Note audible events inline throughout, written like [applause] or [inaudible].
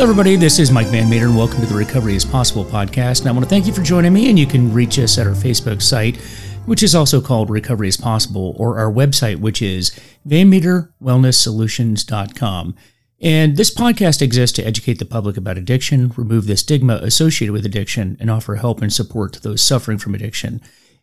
Hello, everybody. This is Mike Van Meter, and welcome to the Recovery is Possible podcast. And I want to thank you for joining me. And you can reach us at our Facebook site, which is also called Recovery is Possible, or our website, which is VanMeterWellnessSolutions.com. And this podcast exists to educate the public about addiction, remove the stigma associated with addiction, and offer help and support to those suffering from addiction.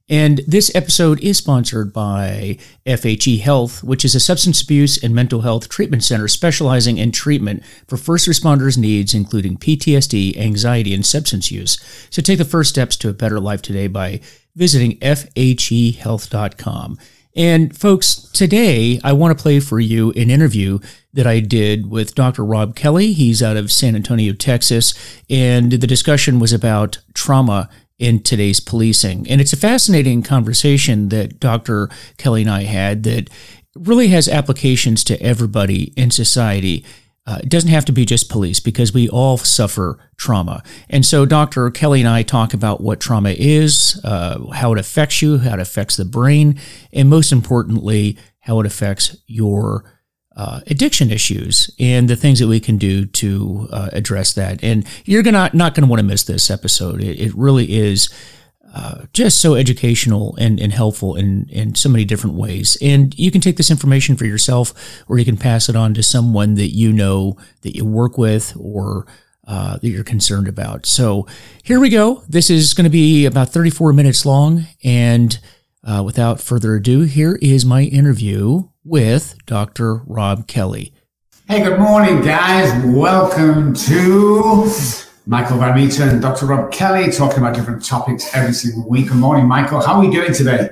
And this episode is sponsored by FHE Health, which is a substance abuse and mental health treatment center specializing in treatment for first responders' needs, including PTSD, anxiety, and substance use. So take the first steps to a better life today by visiting FHEHealth.com. And folks, today I want to play for you an interview that I did with Dr. Robb Kelly. He's out of San Antonio, Texas. And the discussion was about trauma in today's policing. And it's a fascinating conversation that Dr. Kelly and I had that really has applications to everybody in society. Uh, it doesn't have to be just police because we all suffer trauma. And so Dr. Kelly and I talk about what trauma is, uh, how it affects you, how it affects the brain, and most importantly, how it affects your uh, addiction issues and the things that we can do to uh, address that. And you're gonna not going to want to miss this episode. It, it really is uh, just so educational and, and helpful in, in so many different ways. And you can take this information for yourself, or you can pass it on to someone that you know that you work with or uh, that you're concerned about. So here we go. This is going to be about 34 minutes long. And uh, without further ado, here is my interview with Dr. Robb Kelly. Hey, good morning, guys. Welcome to Michael Van Meter and Dr. Robb Kelly talking about different topics every single week. Good morning, Michael. How are we doing today?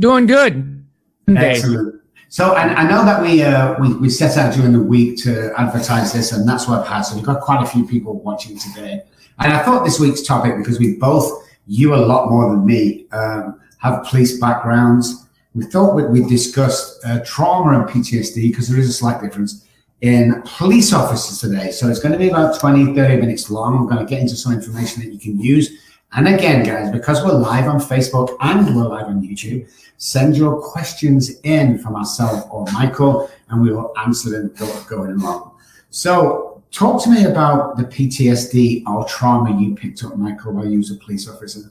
Doing good. Excellent. So, and I know that we, uh, we we set out during the week to advertise this, and that's what I've had. So we've got quite a few people watching today. And I thought this week's topic because we both, you a lot more than me, um, have police backgrounds we thought we we uh, trauma and PTSD because there is a slight difference in police officers today. So it's going to be about 20, 30 minutes long. We're going to get into some information that you can use. And again, guys, because we're live on Facebook and we're live on YouTube, send your questions in for myself or Michael, and we will answer them going along. So, talk to me about the PTSD or trauma you picked up, Michael, while you was a police officer.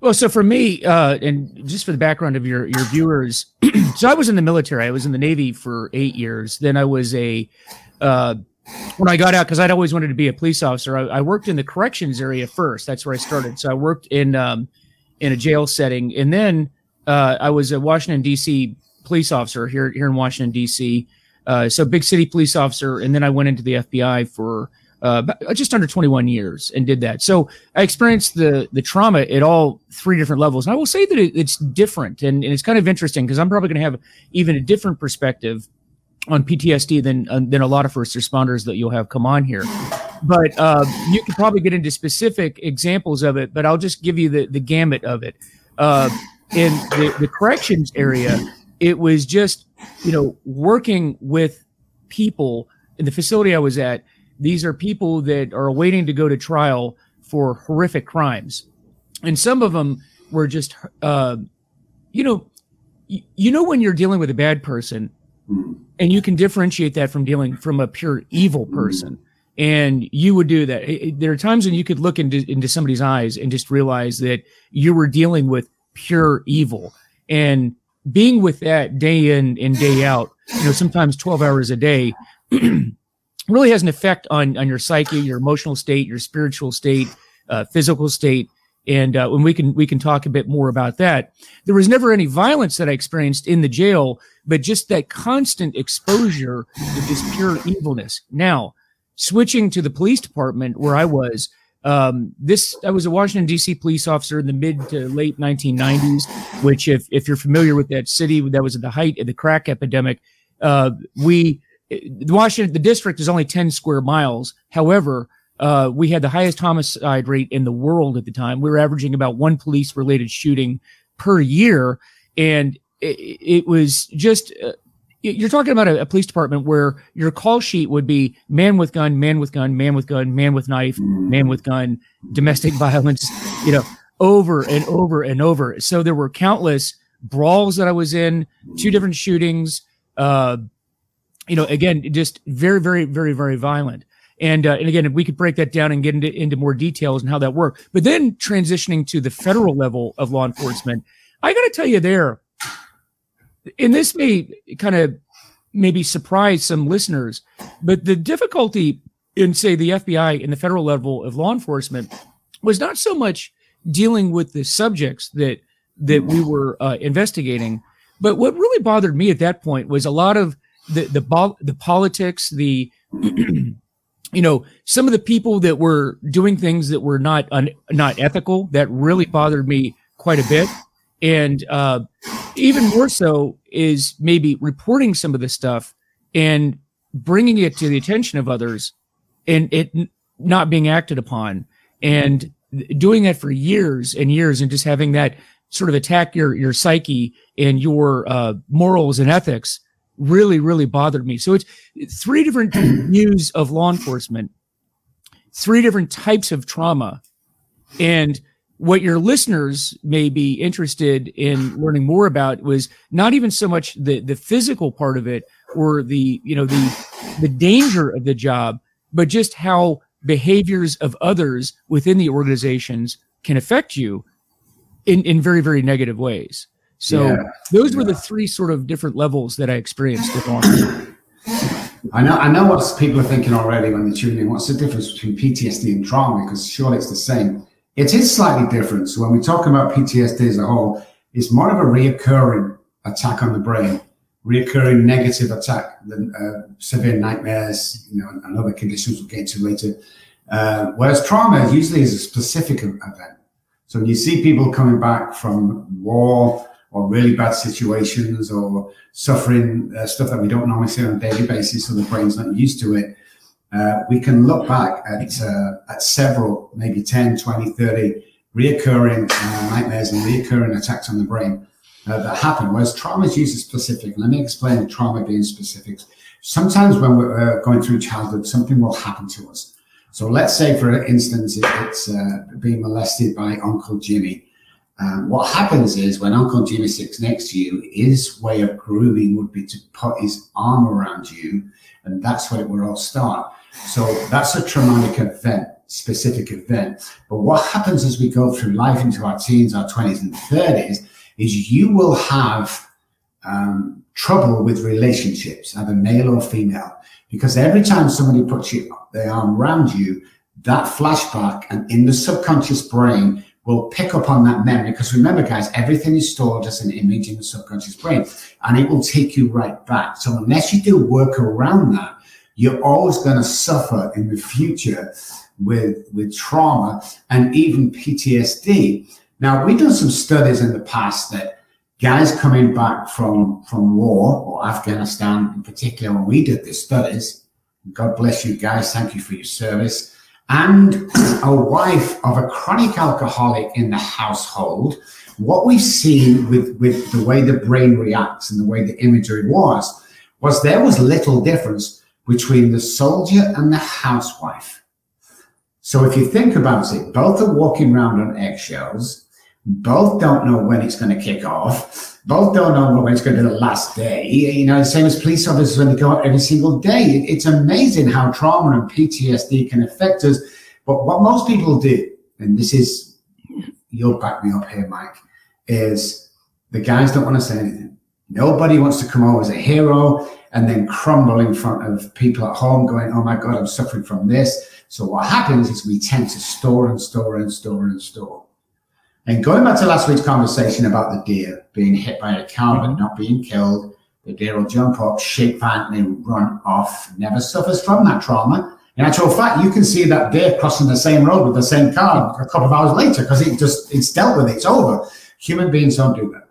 Well, so for me, uh, and just for the background of your your viewers, [clears throat] so I was in the military. I was in the Navy for eight years. Then I was a uh, when I got out because I'd always wanted to be a police officer. I, I, worked in the corrections area first. That's where I started. So I worked in um, in a jail setting, and then uh, I was a Washington D.C. police officer here here in Washington D.C. Uh, so big city police officer, and then I went into the FBI for uh, just under 21 years and did that. So I experienced the the trauma at all three different levels. And I will say that it, it's different and, and, it's kind of interesting because I'm probably going to have even a different perspective on PTSD than uh, than a lot of first responders that you'll have come on here. But uh, you could probably get into specific examples of it. But I'll just give you the the gamut of it. Uh, in the, the corrections area, it was just you know working with people in the facility I was at these are people that are waiting to go to trial for horrific crimes. And some of them were just, uh, you know, y- you know, when you're dealing with a bad person and you can differentiate that from dealing from a pure evil person. And you would do that. It, there are times when you could look into, into somebody's eyes and just realize that you were dealing with pure evil and being with that day in and day out, you know, sometimes 12 hours a day, [clears throat] really has an effect on on your psyche, your emotional state, your spiritual state, uh, physical state. And uh, when we can we can talk a bit more about that. There was never any violence that I experienced in the jail, but just that constant exposure to this pure evilness. Now, switching to the police department where I was, um, this I was a Washington D.C. police officer in the mid to late 1990s. Which, if if you're familiar with that city, that was at the height of the crack epidemic. Uh, we Washington, the district is only 10 square miles. However, uh, we had the highest homicide rate in the world at the time. We were averaging about one police related shooting per year. And it, it was just, uh, you're talking about a, a, police department where your call sheet would be man with gun, man with gun, man with gun, man with knife, man with gun, domestic [laughs] violence, you know, over and over and over. So there were countless brawls that I was in, two different shootings, uh, you know, again, just very, very, very, very violent. And, uh, and again, we could break that down and get into, into more details and how that worked. But then transitioning to the federal level of law enforcement, I got to tell you there, and this may kind of maybe surprise some listeners, but the difficulty in, say, the FBI and the federal level of law enforcement was not so much dealing with the subjects that that we were uh, investigating, but what really bothered me at that point was a lot of the the, the politics, the [clears throat] you know, some of the people that were doing things that were not un, not ethical that really bothered me quite a bit, and uh, even more so is maybe reporting some of the stuff and bringing it to the attention of others, and it not being acted upon, and doing that for years and years, and just having that sort of attack your your psyche and your uh, morals and ethics really, really bothered me. So it's three different [clears throat] views of law enforcement, three different types of trauma. And what your listeners may be interested in learning more about was not even so much the, the physical part of it or the, you know, the, the danger of the job, but just how behaviors of others within the organizations can affect you in, in very, very negative ways. So yeah. those were the three sort of different levels that I experienced I know, I know what people are thinking already when they're tuning in. What's the difference between PTSD and trauma? Because surely it's the same. It is slightly different. So when we talk about PTSD as a whole, it's more of a reoccurring attack on the brain, reoccurring negative attack than uh, severe nightmares, you know, and other conditions we'll get to later. Uh, whereas trauma usually is a specific event. So when you see people coming back from war, or really bad situations or suffering uh, stuff that we don't normally see on a daily basis, so the brain's not used to it, uh, we can look back at, uh, at several, maybe 10, 20, 30 reoccurring uh, nightmares and reoccurring attacks on the brain uh, that happen. Whereas trauma is usually specific. Let me explain trauma being specific. Sometimes when we're uh, going through childhood, something will happen to us. So let's say, for instance, it's being molested by Uncle Jimmy um, what happens is when Uncle Jimmy sits next to you, his way of grooming would be to put his arm around you, and that's where it would all start. So that's a traumatic event, specific event. But what happens as we go through life into our teens, our 20s, and 30s is you will have um, trouble with relationships, either male or female, because every time somebody puts you, their arm around you, that flashback and in the subconscious brain, will pick up on that memory. Because remember, guys, everything is stored as an image in the subconscious brain and it will take you right back. So unless you do work around that, you're always going to suffer in the future with, with trauma and even PTSD. Now, we've done some studies in the past that guys coming back from, from war or Afghanistan in particular, when we did the studies, God bless you guys. Thank you for your service and a wife of a chronic alcoholic in the household, what we've seen with, with the way the brain reacts and the way the imagery was, was there was little difference between the soldier and the housewife. So if you think about it, both are walking around on eggshells. Both don't know when it's going to kick off both don't know when it's going to be the last day. You know, the same as police officers when they go out every single day. It's amazing how trauma and PTSD can affect us. But what most people do, and this is, you'll back me up here, Mike, is the guys don't want to say anything. Nobody wants to come over as a hero and then crumble in front of people at home going, oh my God, I'm suffering from this. So what happens is we tend to store and store and store and store. And going back to last week's conversation about the deer being hit by a car but not being killed, the deer will jump up, shake violently, run off, never suffers from that trauma. In actual fact, you can see that deer crossing the same road with the same car a couple of hours later because it just it's dealt with, it's over. Human beings don't do that.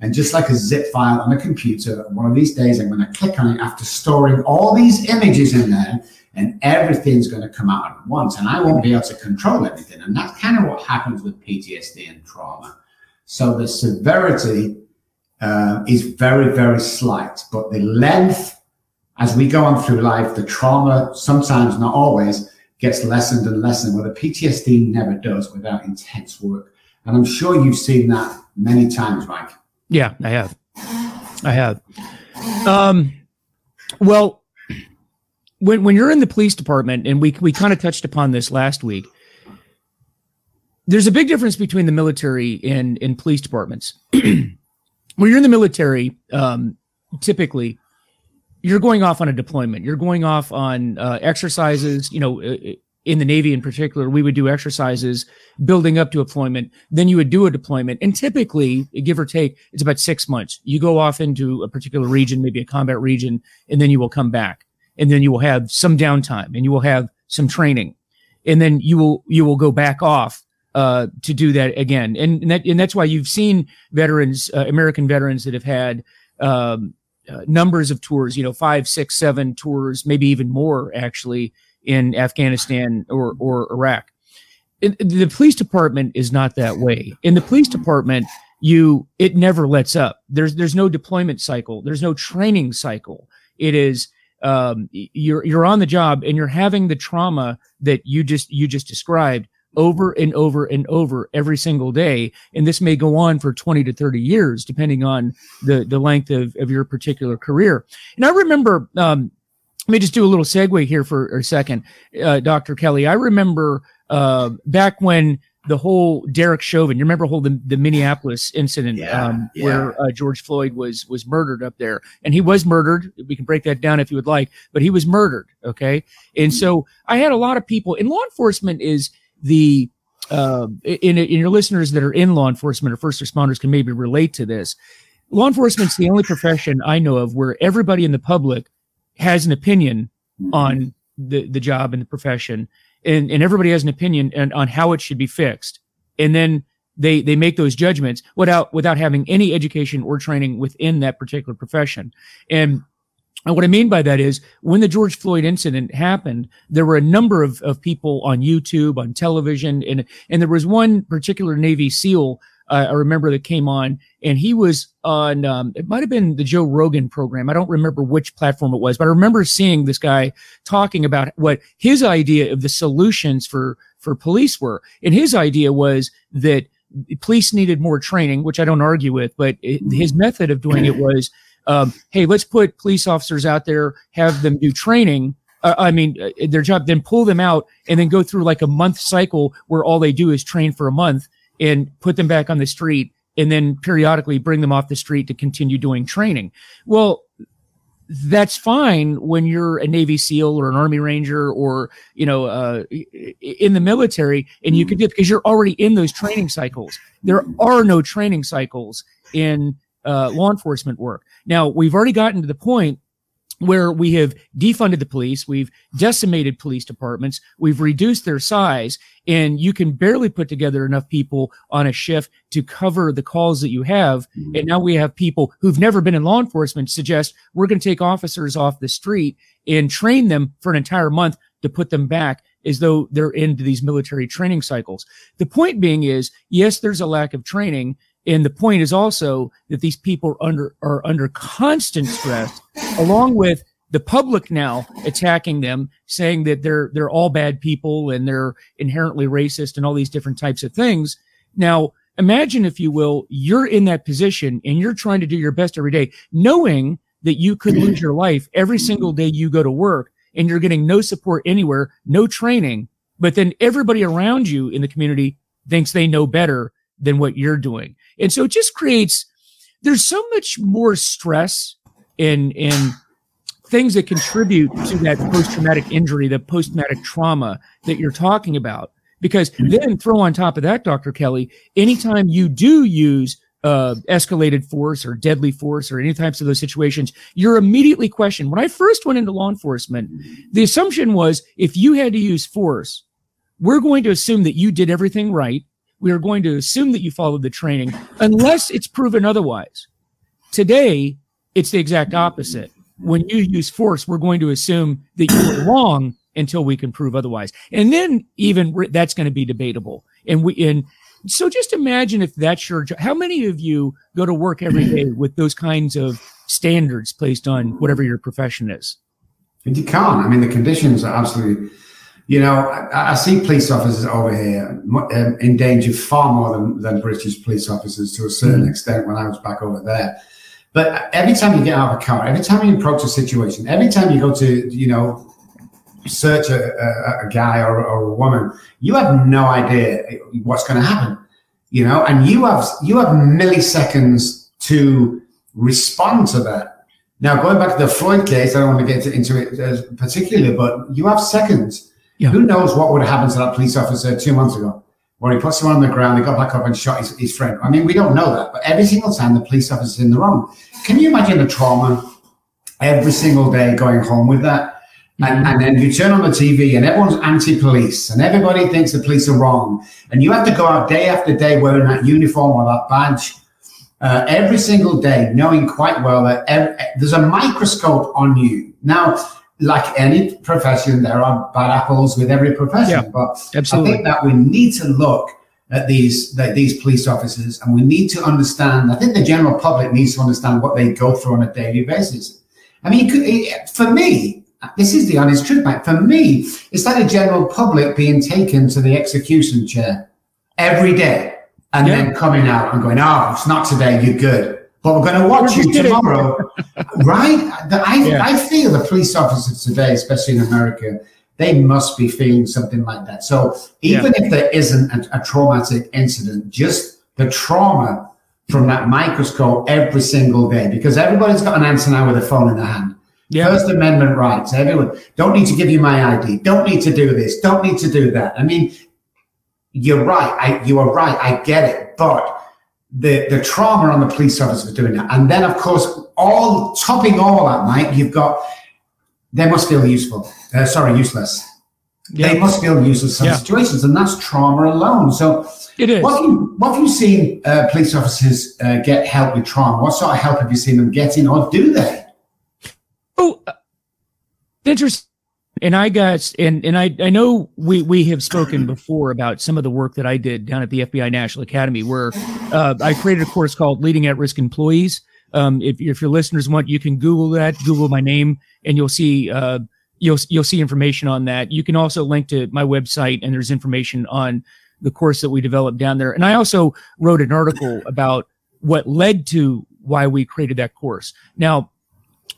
And just like a zip file on a computer, one of these days I'm going to click on it after storing all these images in there and everything's going to come out at once and I won't be able to control everything. And that's kind of what happens with PTSD and trauma. So the severity uh, is very, very slight, but the length as we go on through life, the trauma, sometimes not always, gets lessened and lessened, where the PTSD never does without intense work. And I'm sure you've seen that many times, Mike. Yeah, I have. I have. Um, well, when when you're in the police department, and we we kind of touched upon this last week, there's a big difference between the military and and police departments. [clears throat] when you're in the military, um, typically you're going off on a deployment. You're going off on uh, exercises. You know, uh, in the Navy in particular, we would do exercises building up to deployment. Then you would do a deployment, and typically, give or take, it's about six months. You go off into a particular region, maybe a combat region, and then you will come back and then you will have some downtime and you will have some training. And then you will you will go back off uh, to do that again. And, and that and that's why you've seen veterans uh, american veterans that have had um, uh, numbers of tours you know five six seven tours maybe even more actually in afghanistan or or iraq. It, the police department is not that way. In the police department you it never lets up. There's there's no deployment cycle. There's no training cycle. It is um, you're you're on the job and you're having the trauma that you just you just described over and over and over every single day. And this may go on for 20 to 30 years depending on the the length of, of your particular career. And i remember um, let me just do a little segue here for a second uh, dr kelly. I remember uh, back when the whole Derek Chauvin. You remember whole the, the Minneapolis incident yeah, um, yeah. where uh, George Floyd was was murdered up there, and he was murdered. We can break that down if you would like, but he was murdered. Okay, and so I had a lot of people in law enforcement is the uh, in, in your listeners that are in law enforcement or first responders can maybe relate to this. Law enforcement's the only profession I know of where everybody in the public has an opinion mm-hmm. on the, the job and the profession and, and everybody has an opinion on, on how it should be fixed. And then they they make those judgments without without having any education or training within that particular profession. And and what I mean by that is when the George Floyd incident happened, there were a number of, of people on YouTube, on television, and, and there was one particular Navy SEAL uh, I remember that came on, and he was on. Um, it might have been the Joe Rogan program. I don't remember which platform it was, but I remember seeing this guy talking about what his idea of the solutions for for police were, and his idea was that police needed more training, which I don't argue with, but it, his method of doing it [clears throat] was, um, hey, let's put police officers out there, have them do training. Uh, I mean, uh, their job, then pull them out and then go through like a month cycle where all they do is train for a month and put them back on the street and then periodically bring them off the street to continue doing training. Well, that's fine when you're a Navy SEAL or an Army Ranger or you know uh, in the military, and you can do it because you're already in those training cycles. There are no training cycles in uh, law enforcement work. Now we've already gotten to the point where we have defunded the police, we've decimated police departments, we've reduced their size, and you can barely put together enough people on a shift to cover the calls that you have. Mm-hmm. And now we have people who've never been in law enforcement suggest we're going to take officers off the street and train them for an entire month to put them back as though they're into these military training cycles. The point being is, yes, there's a lack of training, and the point is also that these people are under are under constant stress, along with the public now attacking them, saying that they're they're all bad people and they're inherently racist and all these different types of things. Now, imagine if you will, you're in that position and you're trying to do your best every day, knowing that you could lose your life every single day you go to work and you're getting no support anywhere, no training, but then everybody around you in the community thinks they know better than what you're doing. And so it just creates, there's so much more stress in, in things that contribute to that post traumatic injury, the post traumatic trauma that you're talking about. Because then throw on top of that, Dr. Kelly, anytime you do use uh, escalated force or deadly force or any types of those situations, you're immediately questioned. When I first went into law enforcement, the assumption was if you had to use force, we're going to assume that you did everything right we are going to assume that you followed the training unless it's proven otherwise. Today, it's the exact opposite. When you use force, we're going to assume that you were wrong until we can prove otherwise. And then even that's going to be debatable. And we, and so just imagine if that's your job. How many of you go to work every day with those kinds of standards placed on whatever your profession is? And you can't. I mean, the conditions are absolutely you know, I, I, see police officers over here um, endangered far more than, than British police officers to a certain mm-hmm. extent when I was back over there. But every time you get out of a car, every time you approach a situation, every time you go to, you know, search a, a, a guy or, or, a woman, you have no idea what's going to happen, you know, and you have you have milliseconds to respond to that. Now, going back to the Floyd case, I don't want to get into it particularly, but you have seconds. Yeah. Who knows what would have happened to that police officer two months ago? Where he put someone on the ground, he got back up and shot his, his friend. I mean, we don't know that, but every single time the police officer's in the wrong. Can you imagine the trauma every single day going home with that? And, and, then you turn on the TV and everyone's anti-police and everybody thinks the police are wrong. And you have to go out day after day wearing that uniform or that badge uh, every single day, knowing quite well that every, there's a microscope on you. Now, like any profession, there are bad apples with every profession, yeah, but absolutely. I think that we need to look at these these police officers and we need to understand. I think the general public needs to understand what they go through on a daily basis. I mean, for me, this is the honest truth, mate. For me, it's like the general public being taken to the execution chair every day and yeah. then coming out and going, oh, it's not today, you're good. We're going to watch you tomorrow. right? I, yeah. I feel the police officers today, especially in America, they must be feeling something like that. So even yeah. if there isn't a, a traumatic incident, just the trauma from that microscope every single day, because everybody's got an answer now with a phone in their hand yeah. First Amendment rights. Everyone don't need to give you my ID. Don't need to do this. Don't need to do that. I mean, you're right. I, you are right. I get it. But the, the trauma on the police officers doing that. And then, of course, all topping all that, Mike, you've got, they must feel useful. Uh, sorry, useless. Yeah. They must feel useless in yeah. situations. And that's trauma alone. So it is. What have you, what have you seen uh, police officers uh, get help with trauma? What sort of help have you seen them getting or do they? Oh, uh, interesting. And I got and and I I know we we have spoken before about some of the work that I did down at the FBI National Academy, where uh, I created a course called Leading at Risk Employees. Um, if if your listeners want, you can Google that, Google my name, and you'll see uh, you'll you'll see information on that. You can also link to my website, and there's information on the course that we developed down there. And I also wrote an article about what led to why we created that course. Now,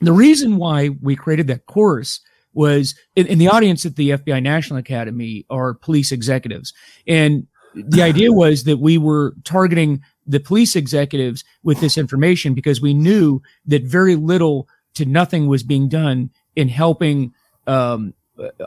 the reason why we created that course was in, in, the audience at the FBI National Academy are police executives. And the [laughs] idea was that we were targeting the police executives with this information because we knew that very little to nothing was being done in helping um,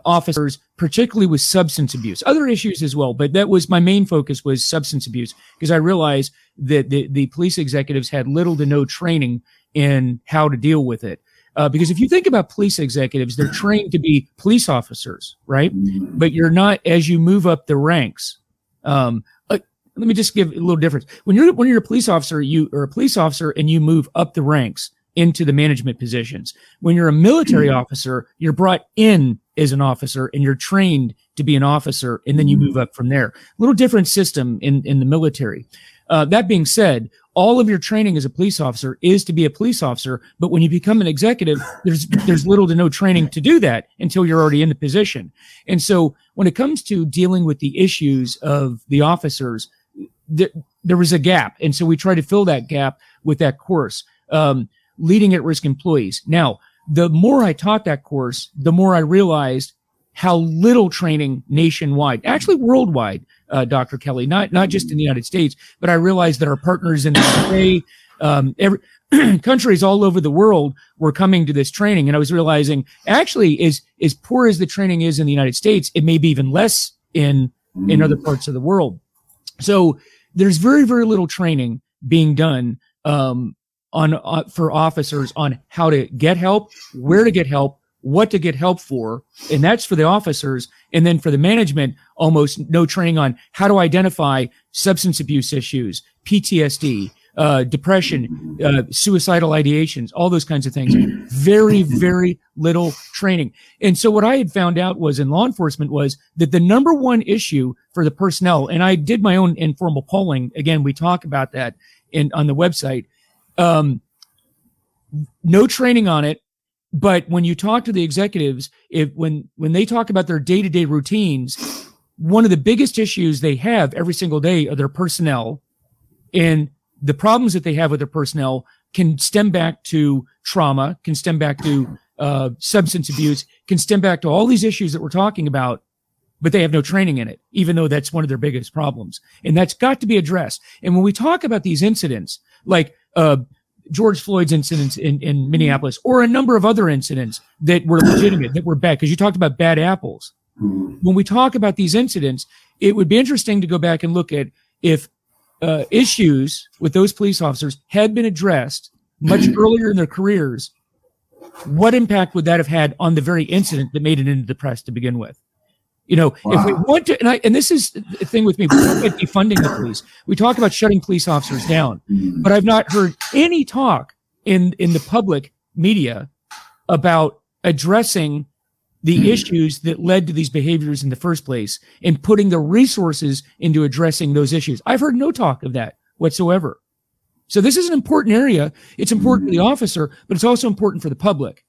officers, particularly with substance abuse, other issues as well. But that was my main focus was substance abuse because I realized that the, the police executives had little to no training in how to deal with it. Uh, because if you think about police executives, they're trained to be police officers, right? But you're not as you move up the ranks. Um, uh, let me just give a little difference. When you're when you're a police officer, you are a police officer and you move up the ranks into the management positions. When you're a military officer, you're brought in as an officer and you're trained to be an officer, and then you move up from there. A little different system in in the military. Uh, that being said, all of your training as a police officer is to be a police officer. But when you become an executive, there's, there's little to no training to do that until you're already in the position. And so when it comes to dealing with the issues of the officers, th- there was a gap. And so we tried to fill that gap with that course, um, leading at risk employees. Now, the more I taught that course, the more I realized how little training nationwide, actually worldwide, uh, Dr. Kelly, not not just in the United States, but I realized that our partners in the UK, um, every, [clears throat] countries all over the world were coming to this training, and I was realizing actually, as as poor as the training is in the United States, it may be even less in in other parts of the world. So there's very very little training being done um, on uh, for officers on how to get help, where to get help, what to get help for. And that's for the officers. And then for the management, almost no training on how to identify substance abuse issues, PTSD, uh, depression, uh, suicidal ideations, all those kinds of things. Very, very little training. And so what I had found out was in law enforcement was that the number one issue for the personnel, and I did my own informal polling. Again, we talk about that in, on the website. Um, no training on it but when you talk to the executives, if when when they talk about their day to day routines, one of the biggest issues they have every single day are their personnel, and the problems that they have with their personnel can stem back to trauma, can stem back to uh, substance abuse can stem back to all these issues that we're talking about, but they have no training in it, even though that's one of their biggest problems. And that's got to be addressed. And when we talk about these incidents, like, uh, George Floyd's incidents in, in Minneapolis or a number of other incidents that were legitimate, that were bad, because you talked about bad apples. When we talk about these incidents, it would be interesting to go back and look at if uh, issues with those police officers had been addressed much [clears throat] earlier in their careers, what impact would that have had on the very incident that made it into the press to begin with? You know, wow. if we want to, and, I, and this is the thing with me, we talk about defunding the police. We talk about shutting police officers down, mm-hmm. but I've not heard any talk in in the public media about addressing the mm-hmm. issues that led to these behaviors in the first place and putting the resources into addressing those issues. I've heard no talk of that whatsoever. So this is an important area. It's important for the mm-hmm. officer, but it's also important for the public.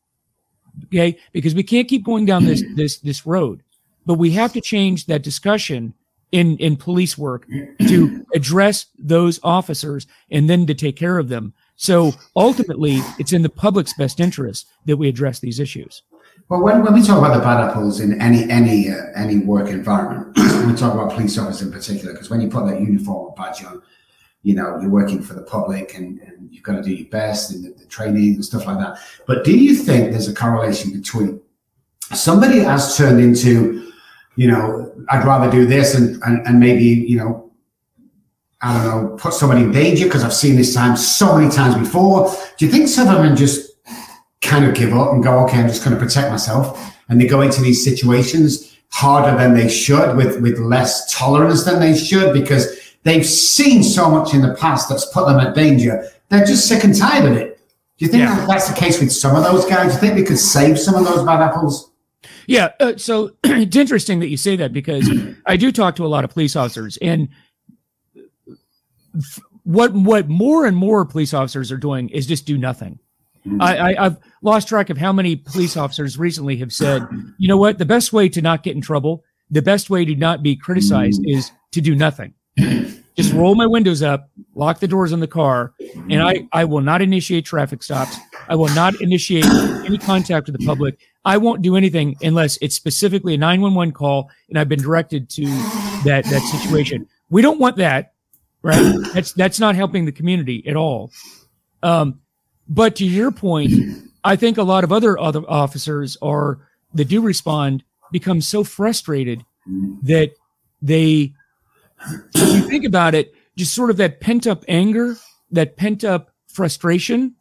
Okay. Because we can't keep going down this, this, this road but we have to change that discussion in, in police work to address those officers and then to take care of them. So ultimately, it's in the public's best interest that we address these issues. Well, when, when we talk about the bad apples in any any uh, any work environment, [clears throat] we talk about police officers in particular, because when you put that uniform badge on, you know you're working for the public and, and you've got to do your best in the, the training and stuff like that. But do you think there's a correlation between somebody has turned into you know, I'd rather do this and, and, and maybe, you know, I don't know, put somebody in danger because I've seen this time so many times before. Do you think some of them just kind of give up and go, okay, I'm just going to protect myself? And they go into these situations harder than they should with, with less tolerance than they should because they've seen so much in the past that's put them at danger. They're just sick and tired of it. Do you think yeah. that's the case with some of those guys? Do you think we could save some of those bad apples? Yeah. Uh, so [clears throat] it's interesting that you say that because [clears throat] I do talk to a lot of police officers and what, what more and more police officers are doing is just do nothing. I, I, have lost track of how many police officers recently have said, [clears throat] you know what? The best way to not get in trouble, the best way to not be criticized is to do nothing. Just roll my windows up, lock the doors on the car, and I, I will not initiate traffic stops. I will not initiate any contact with the public. I won't do anything unless it's specifically a 911 call and I've been directed to that, that situation. We don't want that, right? That's, that's not helping the community at all. Um, but to your point, I think a lot of other other officers are that do respond become so frustrated that they, if you think about it, just sort of that pent up anger, that pent up frustration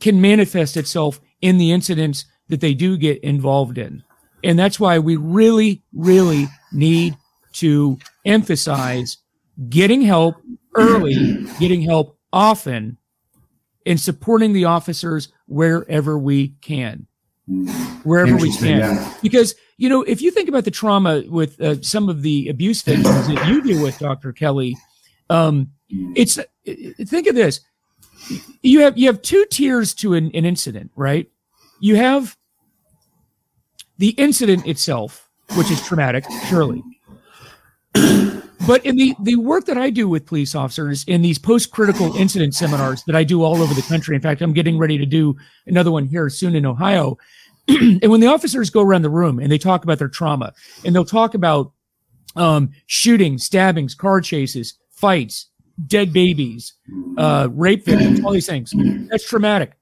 can manifest itself in the incidents that they do get involved in. And that's why we really, really need to emphasize getting help early, getting help often, and supporting the officers wherever we can. Wherever we can. Yeah. Because, you know, if you think about the trauma with uh, some of the abuse victims that you deal with, Dr. Kelly, um, it's, think of this. You have, you have two tiers to an, an incident, right? You have the incident itself, which is traumatic, surely. [clears throat] but in the, the work that I do with police officers in these post critical incident seminars that I do all over the country, in fact, I'm getting ready to do another one here soon in Ohio. [clears throat] and when the officers go around the room and they talk about their trauma and they'll talk about um, shootings, stabbings, car chases, fights, dead babies, uh, rape victims, all these things, that's traumatic.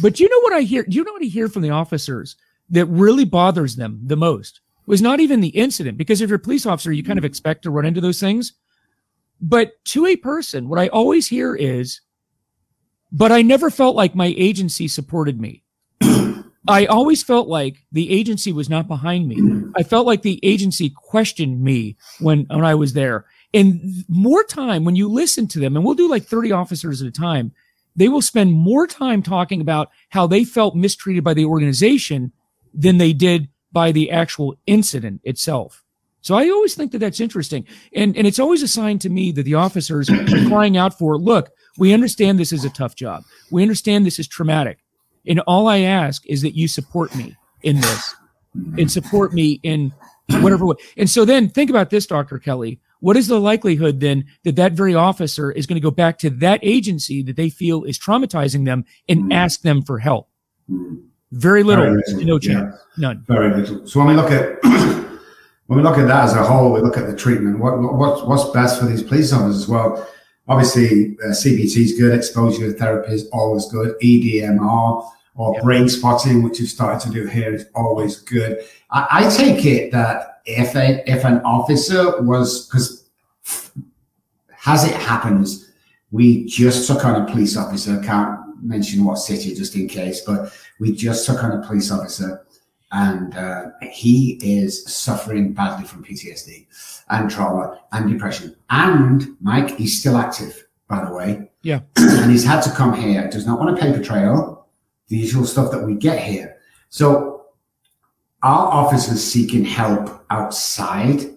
But do you know what I hear? Do you know what I hear from the officers? That really bothers them the most was not even the incident, because if you're a police officer, you kind of hmm. expect to run into those things. But to a person, what I always hear is, but I never felt like my agency supported me. [clears throat] I always felt like the agency was not behind me. I felt like the agency questioned me when, when I was there. And more time when you listen to them, and we'll do like 30 officers at a time, they will spend more time talking about how they felt mistreated by the organization than they did by the actual incident itself. So I always think that that's interesting. And, and it's always a sign to me that the officers are [coughs] crying out for, look, we understand this is a tough job. We understand this is traumatic. And all I ask is that you support me in this and support me in whatever way. And so then think about this, Dr. Kelly. What is the likelihood then that that very officer is going to go back to that agency that they feel is traumatizing them and ask them for help? Very little, Very little no chance, yeah. none. Very little. So when we look at [clears throat] when we look at that as a whole, we look at the treatment. What, what what's best for these police officers? As well, obviously uh, CBT is good, exposure therapy is always good, EDMR or brain spotting, which we've started to do here, is always good. I, I take it that if a, if an officer was because as it happens, we just took on a police officer. Can't mention what city just in case, but we just took on a police officer and uh, he is suffering badly from PTSD and trauma and depression. And Mike, he's still active, by the way. Yeah. [clears throat] and he's had to come here. Does not want a paper trail, the usual stuff that we get here. So our officers seeking help outside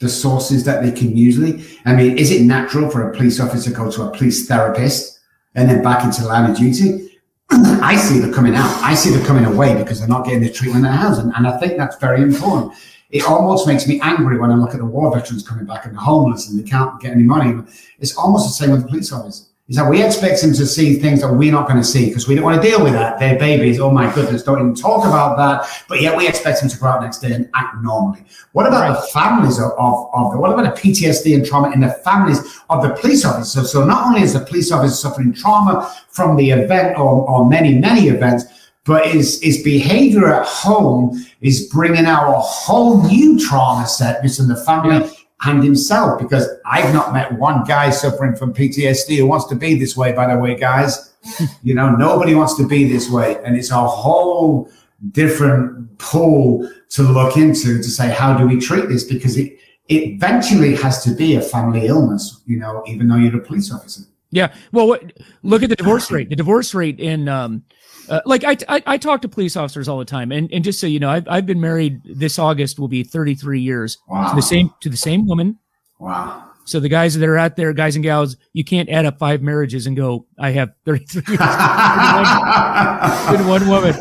the sources that they can usually. I mean, is it natural for a police officer to go to a police therapist and then back into the line of duty? [clears throat] I see them coming out. I see them coming away because they're not getting the treatment they have. And, and I think that's very important. It almost makes me angry when I look at the war veterans coming back and the homeless and they can't get any money. It's almost the same with the police officers is that we expect them to see things that we're not going to see because we don't want to deal with that. They're babies. Oh my goodness, don't even talk about that. But yet we expect them to go out next day and act normally. What about right. the families of, of, of the, what about the PTSD and trauma in the families of the police officers? So not only is the police officer suffering trauma from the event or, or many, many events, but his, his behavior at home is bringing out a whole new trauma set within the family. And himself because I've not met one guy suffering from PTSD who wants to be this way, by the way, guys. [laughs] you know, nobody wants to be this way. And it's a whole different pool to look into to say, how do we treat this? Because it, it eventually has to be a family illness, you know, even though you're a police officer. Yeah. Well, what, look at the divorce rate. The divorce rate in, um, uh, like I, I, I, talk to police officers all the time, and, and just so you know, I've, I've been married. This August will be 33 years wow. to the same to the same woman. Wow. So the guys that are out there, guys and gals, you can't add up five marriages and go, I have 33 years [laughs] in one woman.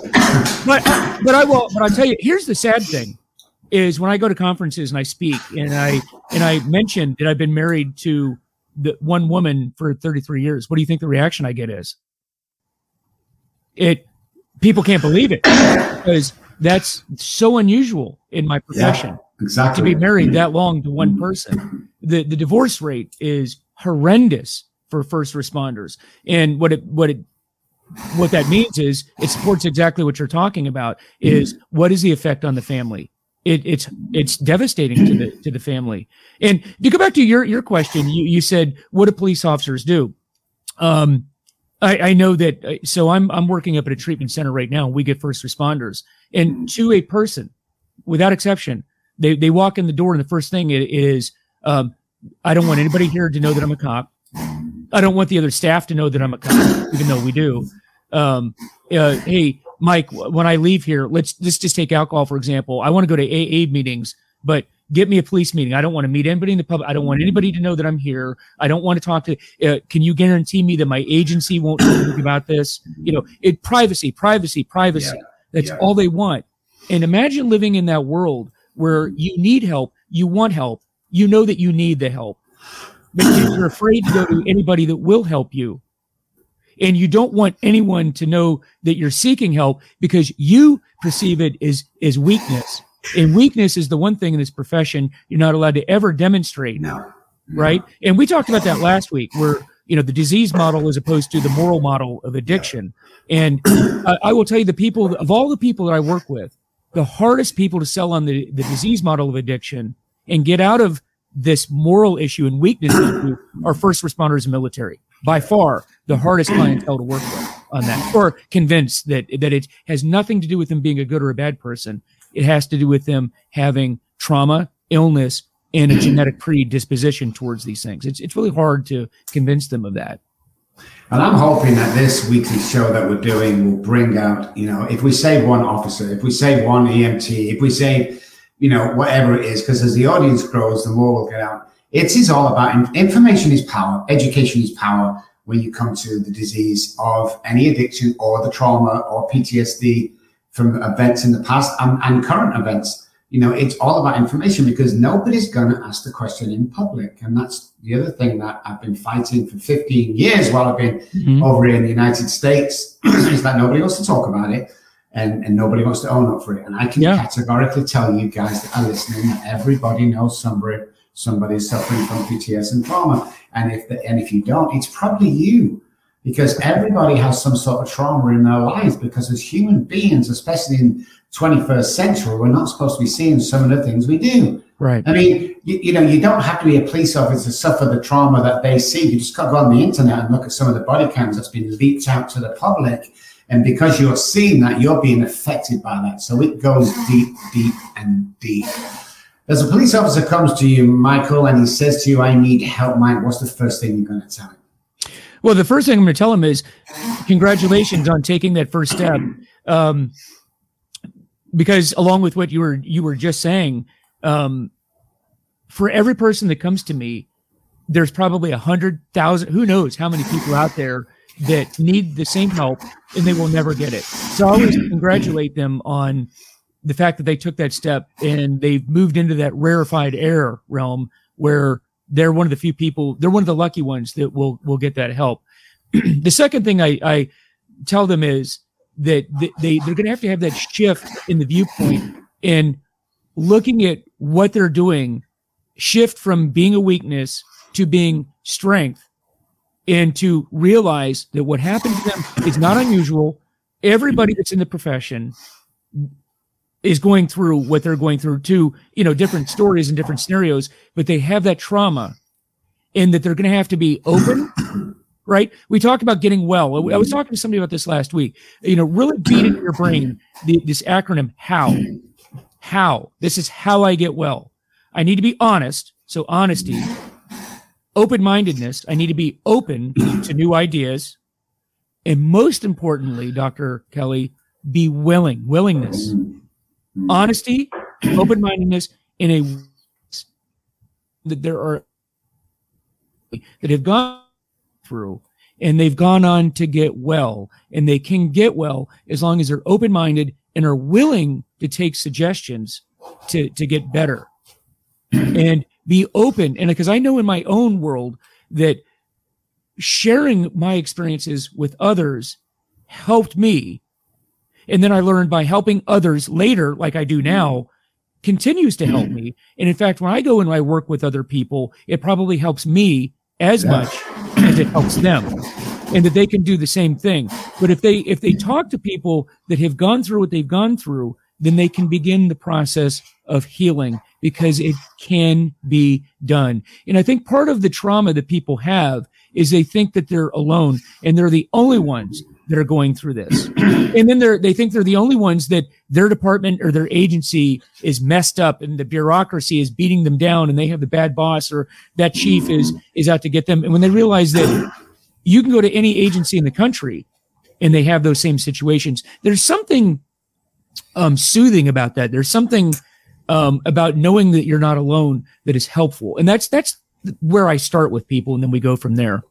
But but I will. But I'll tell you, here's the sad thing: is when I go to conferences and I speak and I and I mention that I've been married to the one woman for 33 years. What do you think the reaction I get is? It people can't believe it because that's so unusual in my profession. Yeah, exactly. To be married that long to one person. The the divorce rate is horrendous for first responders. And what it what it what that means is it supports exactly what you're talking about is what is the effect on the family it, it's it's devastating to the to the family and to go back to your your question you, you said what do police officers do um I, I know that. Uh, so I'm I'm working up at a treatment center right now. We get first responders, and to a person, without exception, they they walk in the door, and the first thing is, um, I don't want anybody here to know that I'm a cop. I don't want the other staff to know that I'm a cop, even though we do. Um, uh, hey, Mike, when I leave here, let's let's just take alcohol for example. I want to go to AA meetings, but get me a police meeting. I don't want to meet anybody in the public. I don't want anybody to know that I'm here. I don't want to talk to. Uh, can you guarantee me that my agency won't talk about this? You know, it privacy, privacy, privacy. Yeah. That's yeah. all they want. And imagine living in that world where you need help, you want help, you know that you need the help, but you're afraid to go to anybody that will help you. And you don't want anyone to know that you're seeking help because you perceive it as, as weakness and weakness is the one thing in this profession you're not allowed to ever demonstrate. No. no. Right. And we talked about that last week where, you know, the disease model as opposed to the moral model of addiction. And uh, I will tell you the people of all the people that I work with, the hardest people to sell on the, the disease model of addiction and get out of this moral issue and weakness [coughs] issue are first responders and military. By far the hardest clientele to work with on that or convinced that, that it has nothing to do with them being a good or a bad person. It has to do with them having trauma, illness, and a genetic [clears throat] predisposition towards these things. It's, it's really hard to convince them of that. And I'm hoping that this weekly show that we're doing will bring out, you know, if we save one officer, if we save one EMT, if we save, you know, whatever it is, because as the audience grows, the more we'll get out. It is all about information is power, education is power when you come to the disease of any addiction or the trauma or PTSD from events in the past and, and current events. You know, it's all about information because nobody's going to ask the question in public. And that's the other thing that I've been fighting for 15 years while I've been mm-hmm. over in the United States [clears throat] is that nobody wants to talk about it. and, and nobody wants to own up for it. And I can Yeah. categorically tell you guys that are listening that everybody knows somebody somebody's suffering from PTS and trauma. And if the, and if you don't, it's probably you. Because everybody has some sort of trauma in their lives. Because as human beings, especially in 21st century, we're not supposed to be seeing some of the things we do. Right. I mean, you, you know, you don't have to be a police officer to suffer the trauma that they see. You just got to go on the internet and look at some of the body cams that's been leaked out to the public. And because you're seeing that, you're being affected by that. So it goes deep, deep, and deep. As a police officer comes to you, Michael, and he says to you, I need help, Mike, what's the first thing you're going to tell him? Well, the first thing I'm going to tell him is congratulations on taking that first step. Um, because along with what you were you were just saying, um, for every person that comes to me, there's probably a hundred thousand, who knows how many people out there that need the same help and they will never get it. So I always congratulate them on the fact that they took that step and they've moved into that rarefied air realm where they're one of the few people, they're one of the lucky ones that will will get that help. [clears throat] the second thing I, I tell them is that they they're going to have to have that shift in the viewpoint and looking at what they're doing shift from being a weakness to being strength and to realize that what happened to them is not unusual everybody that's in the profession is going through what they're going through too you know different stories and different scenarios but they have that trauma and that they're going to have to be open [coughs] right? We talked about getting well. I was talking to somebody about this last week. You know really beat into your brain the, this acronym how. How. This is how i get well. I need to be honest so honesty open-mindedness. I need to be open to new ideas. And most importantly dr kelly be willing willingness Hmm. honesty open-mindedness in a that there are that have gone through and they've gone on to get well and they can get well as long as they're open-minded and are willing to take suggestions to to get better. [clears throat] And be open and because i know in my own world that sharing my experiences with others helped me and then i learned by helping others later like i do mm. now continues to help mm. me. And in fact when i go and i work with other people it probably helps me as Yeah. much as it helps them and that they can do the same thing. But if they if they talk to people that have gone through what they've gone through then they can begin the process of healing because it can be done. And i think part of the trauma that people have is they think that they're alone and they're the only ones that are going through this. [clears throat] And then they're they think they're the only ones that their department or their agency is messed up and the bureaucracy is beating them down and they have the bad boss or that chief is is out to get them. And when they realize that you can go to any agency in the country and they have those same situations there's something um soothing about that. There's something um about knowing that you're not alone that is helpful. And that's that's where i start with people and then we go from there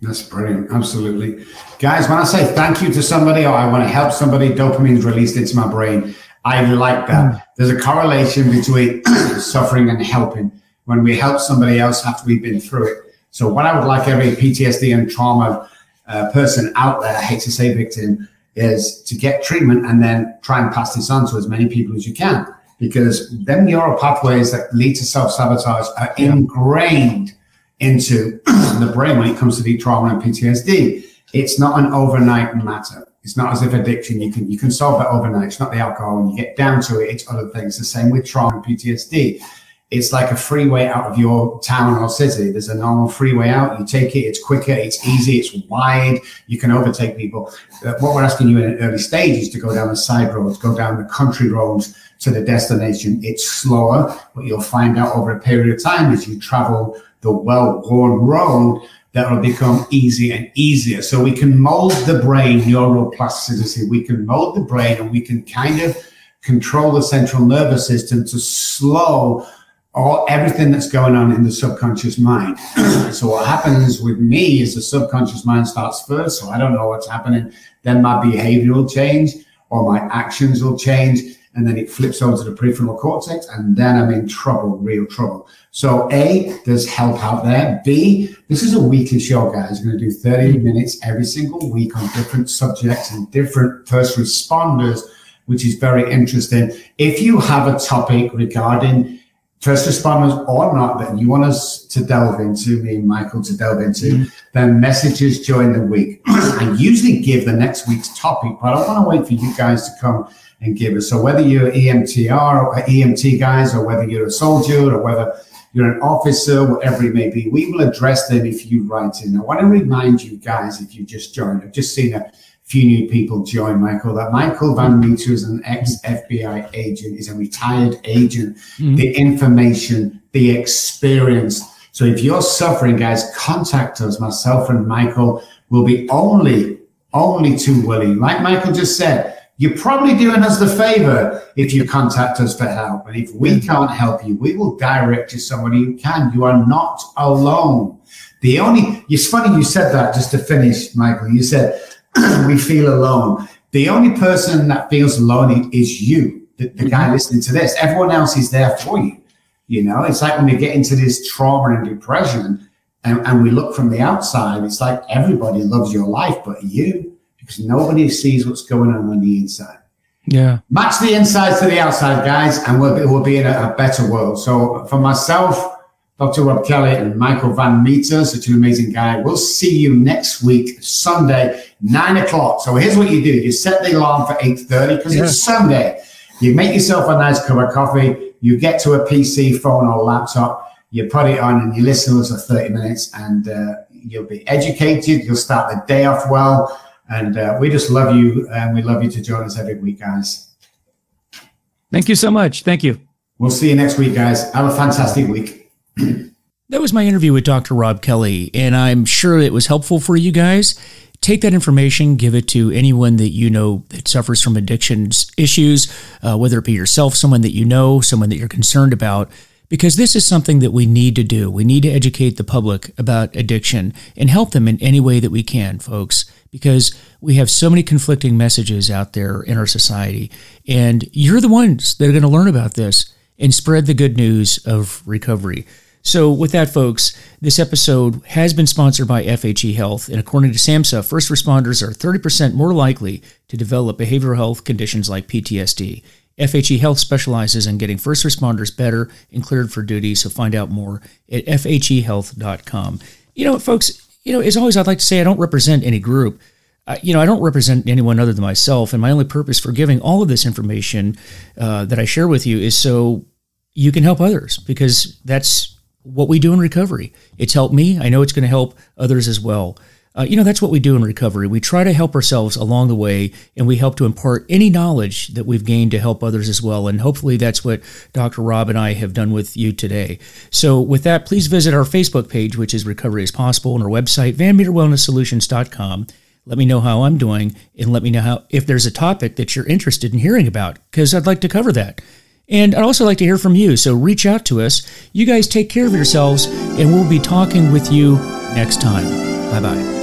That's brilliant. Absolutely. Guys, when I say thank you to somebody or I want to help somebody, dopamine's released into my brain. I like that. There's a correlation between [clears throat] suffering and helping. When we help somebody else after we've been through it. So, what I would like every PTSD and trauma uh, person out there, I hate to say victim, is to get treatment and then try and pass this on to as many people as you can. Because them neural pathways that lead to self sabotage are ingrained into [clears throat] the brain when it comes to deep trauma and PTSD. It's not an overnight matter. It's not as if addiction you can you can solve that overnight. It's not the alcohol. When you get down to it, it's other things. The same with trauma and PTSD. It's like a freeway out of your town or city. There's a normal freeway out. You take it. It's quicker. It's easy. It's wide. You can overtake people. Uh, what we're asking you in an early stage is to go down the side roads, go down the country roads to the destination. It's slower, but you'll find out over a period of time as you travel the well-worn road that will become easier and easier. So we can mold the brain neuroplasticity. We can mold the brain and we can kind of control the central nervous system to slow all everything that's going on in the subconscious mind. [clears throat] so what happens with me is the subconscious mind starts first. So I don't know what's happening. Then my behavior will change or my actions will change. And then it flips over to the prefrontal cortex, and then I'm in trouble, real trouble. So, A, there's help out there. B, this is a weekly show, guys. We're going to do 30 minutes every single week on different subjects and different first responders which is very interesting. If you have a topic regarding first responders or not that you want us to delve into, me and Michael to delve into, mm-hmm. then messages during the week. [clears throat] I usually give the next week's topic, but I want to wait for you guys to come and give us. So whether you're EMTR or EMT guys, or whether you're a soldier, or whether you're an officer, whatever it may be, we will address them if you write in. I want to remind you guys, if you just joined, I've just seen a few new people join, Michael, that Michael Van Meter is an ex FBI agent, is a retired agent. Mm-hmm. The information, the experience. So if you're suffering, guys, contact us. Myself and Michael will be only, only too willing. Like Michael just said, you're probably doing us the favor if you contact us for help. And if we can't help you, we will direct you somebody who can. You are not alone. The only, it's funny you said that just to finish, Michael. You said, [clears throat] we feel alone. The only person that feels alone is you, the, the guy mm-hmm. listening to this. Everyone else is there for you. You know, it's like when we get into this trauma and depression and, and we look from the outside, it's like everybody loves your life but you because nobody sees what's going on on the inside. Yeah. Match the inside to the outside, guys, and we'll, we'll be in a, a better world. So for myself, Dr. Robb Kelly and Michael Van Meter, such an amazing guy. We'll see you next week, Sunday, nine o'clock. So here's what you do. You set the alarm for 8.30 because yeah. it's Sunday. You make yourself a nice cup of coffee. You get to a PC, phone, or laptop. You put it on and you listen to us for 30 minutes and uh, you'll be educated. You'll start the day off well and uh, we just love you, and we love you to join us every week, guys. Thank you so much. Thank you. We'll see you next week, guys. Have a fantastic week. [clears throat] that was my interview with Dr. Robb Kelly, and I'm sure it was helpful for you guys. Take that information, give it to anyone that you know that suffers from addiction issues, uh, whether it be yourself, someone that you know, someone that you're concerned about because this is something that we need to do. We need to educate the public about addiction and help them in any way that we can, folks, because we have so many conflicting messages out there in our society. And you're the ones that are going to learn about this and spread the good news of recovery. So, with that, folks, this episode has been sponsored by FHE Health. And according to SAMHSA, first responders are 30% more likely to develop behavioral health conditions like PTSD. FHE Health specializes in getting first responders better and cleared for duty. So find out more at FHEhealth.com. You know, folks, you know, as always, I'd like to say I don't represent any group. Uh, you know, I don't represent anyone other than myself. And my only purpose for giving all of this information uh, that I share with you is so you can help others because that's what we do in recovery. It's helped me. I know it's going to help others as well. Uh, you know, that's what we do in recovery. We try to help ourselves along the way, and we help to impart any knowledge that we've gained to help others as well. And hopefully, that's what Dr. Robb and I have done with you today. So, with that, please visit our Facebook page, which is Recovery is Possible, and our website, VanMeterWellnessSolutions.com. Let me know how I'm doing, and let me know how if there's a topic that you're interested in hearing about, because I'd like to cover that. And I'd also like to hear from you. So reach out to us. You guys take care of yourselves, and we'll be talking with you next time. Bye bye.